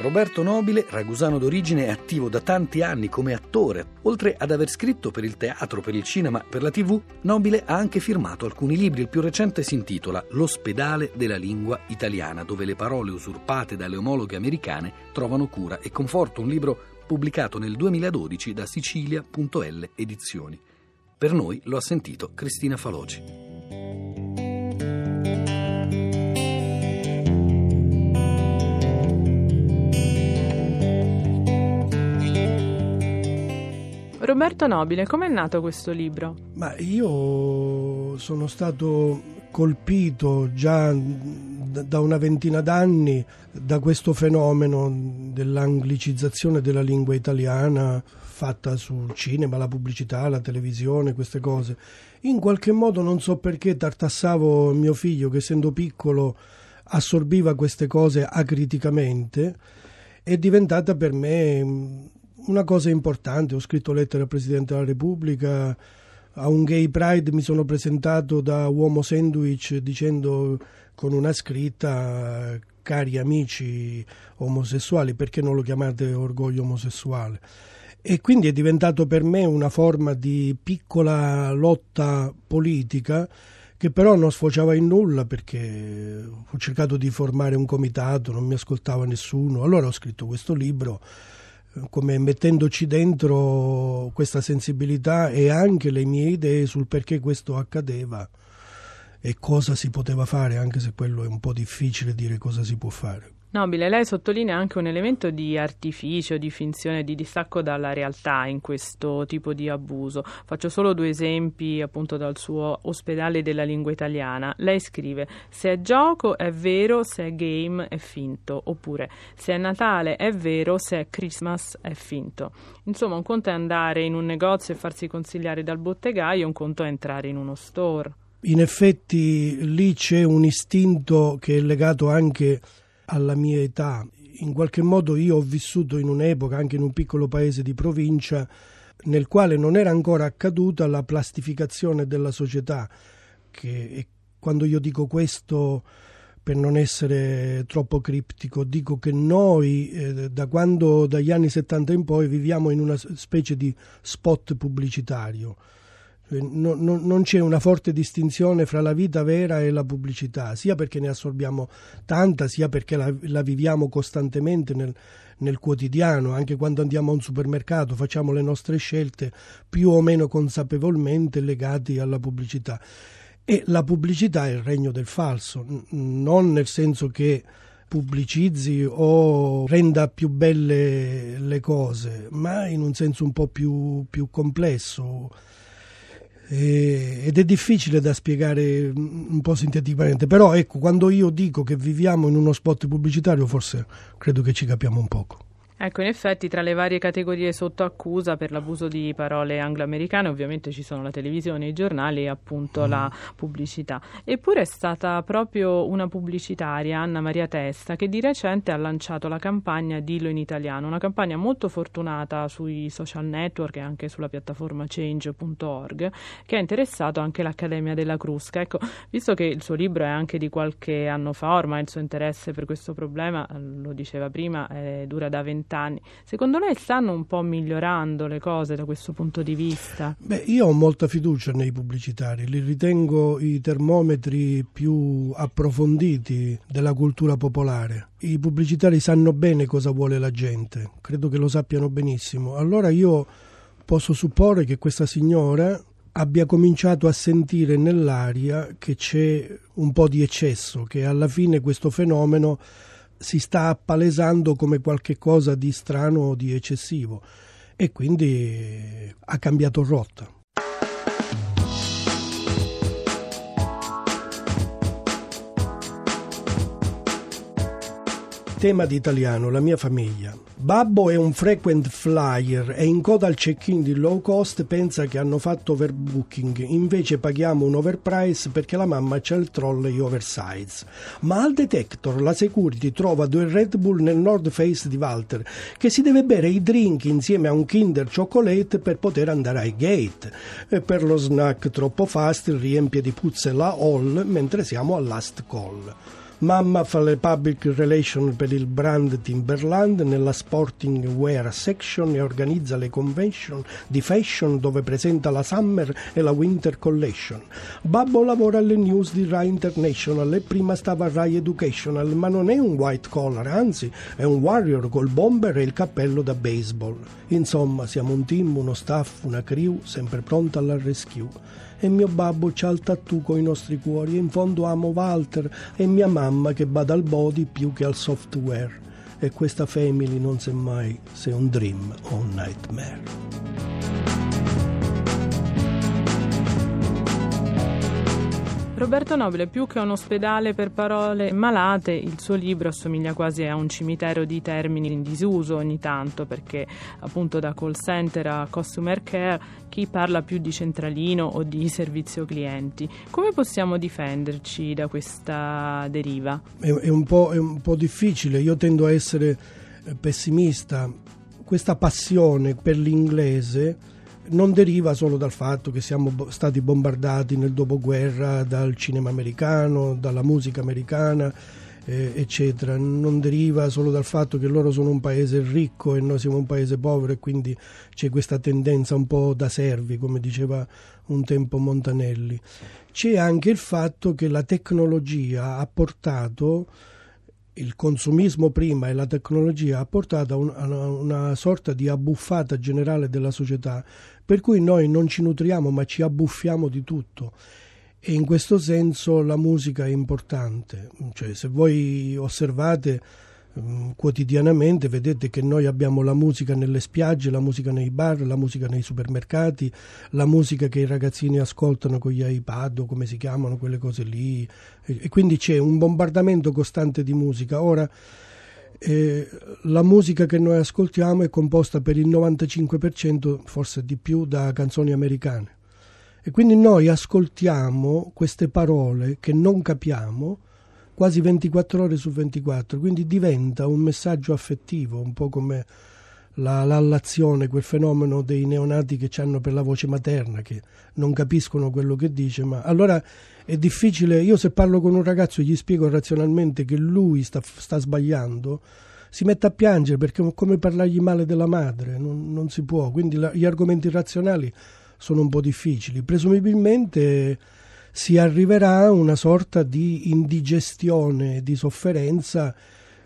Roberto Nobile, ragusano d'origine, è attivo da tanti anni come attore. Oltre ad aver scritto per il teatro, per il cinema, per la tv, Nobile ha anche firmato alcuni libri. Il più recente si intitola L'ospedale della lingua italiana, dove le parole usurpate dalle omologhe americane trovano cura e conforto, un libro pubblicato nel 2012 da Sicilia.l Edizioni. Per noi lo ha sentito Cristina Faloci. Roberto Nobile, com'è nato questo libro? Ma io sono stato colpito già da una ventina d'anni da questo fenomeno dell'anglicizzazione della lingua italiana fatta sul cinema, la pubblicità, la televisione, queste cose. In qualche modo non so perché tartassavo mio figlio che essendo piccolo assorbiva queste cose acriticamente è diventata per me una cosa importante, ho scritto lettere al Presidente della Repubblica, a un gay pride mi sono presentato da uomo sandwich dicendo con una scritta cari amici omosessuali, perché non lo chiamate orgoglio omosessuale? E quindi è diventato per me una forma di piccola lotta politica che però non sfociava in nulla perché ho cercato di formare un comitato, non mi ascoltava nessuno. Allora ho scritto questo libro come mettendoci dentro questa sensibilità e anche le mie idee sul perché questo accadeva e cosa si poteva fare, anche se quello è un po' difficile dire cosa si può fare. Nobile, lei sottolinea anche un elemento di artificio, di finzione, di distacco dalla realtà in questo tipo di abuso. Faccio solo due esempi appunto dal suo ospedale della lingua italiana. Lei scrive: Se è gioco è vero, se è game è finto, oppure se è Natale è vero, se è Christmas è finto. Insomma, un conto è andare in un negozio e farsi consigliare dal bottegaio, un conto è entrare in uno store. In effetti lì c'è un istinto che è legato anche alla mia età. In qualche modo io ho vissuto in un'epoca, anche in un piccolo paese di provincia, nel quale non era ancora accaduta la plastificazione della società, che quando io dico questo per non essere troppo criptico, dico che noi eh, da quando dagli anni 70 in poi viviamo in una specie di spot pubblicitario No, no, non c'è una forte distinzione fra la vita vera e la pubblicità, sia perché ne assorbiamo tanta, sia perché la, la viviamo costantemente nel, nel, quotidiano, anche quando andiamo a un supermercato facciamo le nostre scelte più o meno consapevolmente legate alla pubblicità. E la pubblicità è il regno del falso, non nel senso che pubblicizzi o renda più belle le cose, ma in un senso un po' più, più complesso ed è difficile da spiegare un po' sinteticamente, però ecco, quando io dico che viviamo in uno spot pubblicitario forse credo che ci capiamo un poco. Ecco, in effetti tra le varie categorie sotto accusa per l'abuso di parole anglo-americane ovviamente ci sono la televisione, i giornali e appunto mm. la pubblicità. Eppure è stata proprio una pubblicitaria, Anna Maria Testa, che di recente ha lanciato la campagna Dillo in italiano, una campagna molto fortunata sui social network e anche sulla piattaforma change.org che ha interessato anche l'Accademia della Crusca. Ecco, visto che il suo libro è anche di qualche anno fa, ormai il suo interesse per questo problema, lo diceva prima, eh, dura da vent'anni vent'anni. Secondo lei stanno un po' migliorando le cose da questo punto di vista? Beh, io ho molta fiducia nei pubblicitari, li ritengo i termometri più approfonditi della cultura popolare. I pubblicitari sanno bene cosa vuole la gente, credo che lo sappiano benissimo. Allora io posso supporre che questa signora abbia cominciato a sentire nell'aria che c'è un po' di eccesso, che alla fine questo fenomeno si sta appalesando come qualcosa di strano o di eccessivo e quindi ha cambiato rotta. Tema di italiano, la mia famiglia. Babbo è un frequent flyer e in coda al check-in di low cost pensa che hanno fatto overbooking, invece paghiamo un overprice perché la mamma c'ha il trolley oversize. Ma al detector la security trova due Red Bull nel North Face di Walter che si deve bere i drink insieme a un Kinder Chocolate per poter andare ai gate. E per lo snack troppo fast riempie di puzze la hall mentre siamo al last call. Mamma fa le public relation per il brand Timberland nella sporting wear section e organizza le convention di fashion dove presenta la summer e la winter collection. Babbo lavora alle news di Rai International e prima stava a Rai Educational, ma non è un white collar, anzi è un warrior col bomber e il cappello da baseball. Insomma, siamo un team, uno staff, una crew sempre pronta alla rescue e mio babbo c'ha il tattoo con i nostri cuori e in fondo amo Walter e mia mamma che bada al body più che al software e questa family non sa mai se è un dream o un nightmare. Roberto Nobile, più che un ospedale per parole malate, il suo libro assomiglia quasi a un cimitero di termini in disuso ogni tanto, perché appunto da call center a customer care chi parla più di centralino o di servizio clienti. Come possiamo difenderci da questa deriva? È, è, un, po', è un po' difficile, io tendo a essere eh, pessimista. Questa passione per l'inglese non deriva solo dal fatto che siamo stati bombardati nel dopoguerra dal cinema americano, dalla musica americana, eh, eccetera. Non deriva solo dal fatto che loro sono un paese ricco e noi siamo un paese povero e quindi c'è questa tendenza un po' da servi, come diceva un tempo Montanelli. C'è anche il fatto che la tecnologia ha portato il consumismo prima e la tecnologia ha portato a, un, a una sorta di abbuffata generale della società, per cui noi non ci nutriamo ma ci abbuffiamo di tutto. E in questo senso la musica è importante. Cioè, se voi osservate quotidianamente vedete che noi abbiamo la musica nelle spiagge, la musica nei bar, la musica nei supermercati, la musica che i ragazzini ascoltano con gli iPad o come si chiamano quelle cose lì e quindi c'è un bombardamento costante di musica. Ora eh, la musica che noi ascoltiamo è composta per il 95%, forse di più, da canzoni americane. E quindi noi ascoltiamo queste parole che non capiamo quasi 24 ore su 24, quindi diventa un messaggio affettivo, un po' come la lallazione, quel fenomeno dei neonati che hanno per la voce materna, che non capiscono quello che dice, ma allora è difficile, io se parlo con un ragazzo e gli spiego razionalmente che lui sta, sta sbagliando, si mette a piangere perché è come parlargli male della madre, non, non si può, quindi la, gli argomenti razionali sono un po' difficili, presumibilmente si arriverà a una sorta di indigestione, di sofferenza.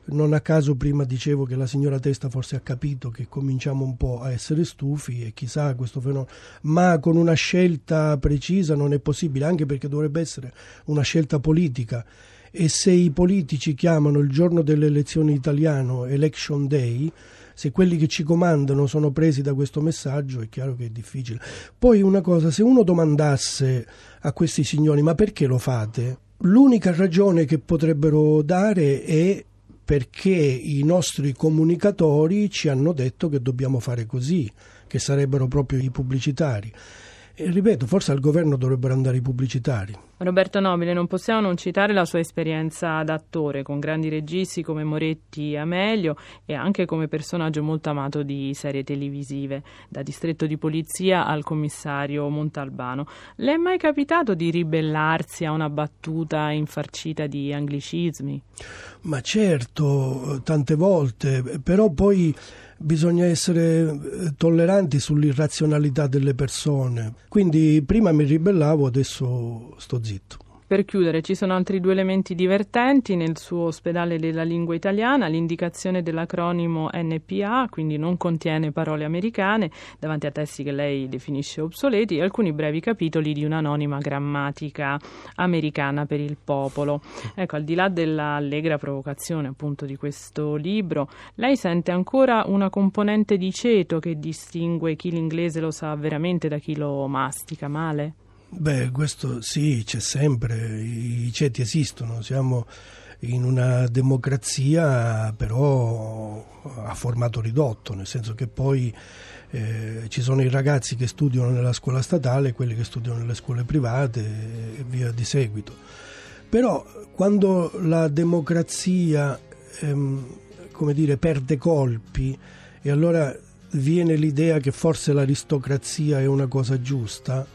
Non a caso prima dicevo che la signora Testa forse ha capito che cominciamo un po' a essere stufi e chissà questo fenomeno, ma con una scelta precisa non è possibile, anche perché dovrebbe essere una scelta politica e se i politici chiamano il giorno delle elezioni italiano Election Day, se quelli che ci comandano sono presi da questo messaggio è chiaro che è difficile. Poi una cosa, se uno domandasse a questi signori ma perché lo fate? L'unica ragione che potrebbero dare è perché i nostri comunicatori ci hanno detto che dobbiamo fare così, che sarebbero proprio i pubblicitari. E ripeto, forse al governo dovrebbero andare i pubblicitari. Roberto Nobile, non possiamo non citare la sua esperienza d'attore con grandi registi come Moretti e Amelio e anche come personaggio molto amato di serie televisive, da distretto di polizia al commissario Montalbano. Le è mai capitato di ribellarsi a una battuta infarcita di anglicismi? Ma certo, tante volte, però poi bisogna essere eh, tolleranti sull'irrazionalità delle persone. Quindi prima mi ribellavo, adesso sto zitto. Per chiudere, ci sono altri due elementi divertenti nel suo ospedale della lingua italiana, l'indicazione dell'acronimo NPA, quindi non contiene parole americane, davanti a testi che lei definisce obsoleti, e alcuni brevi capitoli di un'anonima grammatica americana per il popolo. Ecco, al di là dell'allegra provocazione appunto di questo libro, lei sente ancora una componente di ceto che distingue chi l'inglese lo sa veramente da chi lo mastica male? Beh, questo sì, c'è sempre, i ceti esistono, siamo in una democrazia però a formato ridotto, nel senso che poi eh, ci sono i ragazzi che studiano nella scuola statale quelli che studiano nelle scuole private e via di seguito. Però quando la democrazia ehm, come dire, perde colpi e allora viene l'idea che forse l'aristocrazia è una cosa giusta,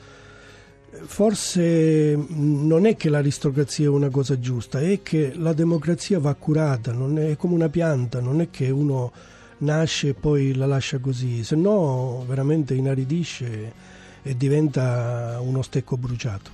Forse non è che l'aristocrazia è una cosa giusta, è che la democrazia va curata, non è come una pianta, non è che uno nasce e poi la lascia così, se no veramente inaridisce e diventa uno stecco bruciato.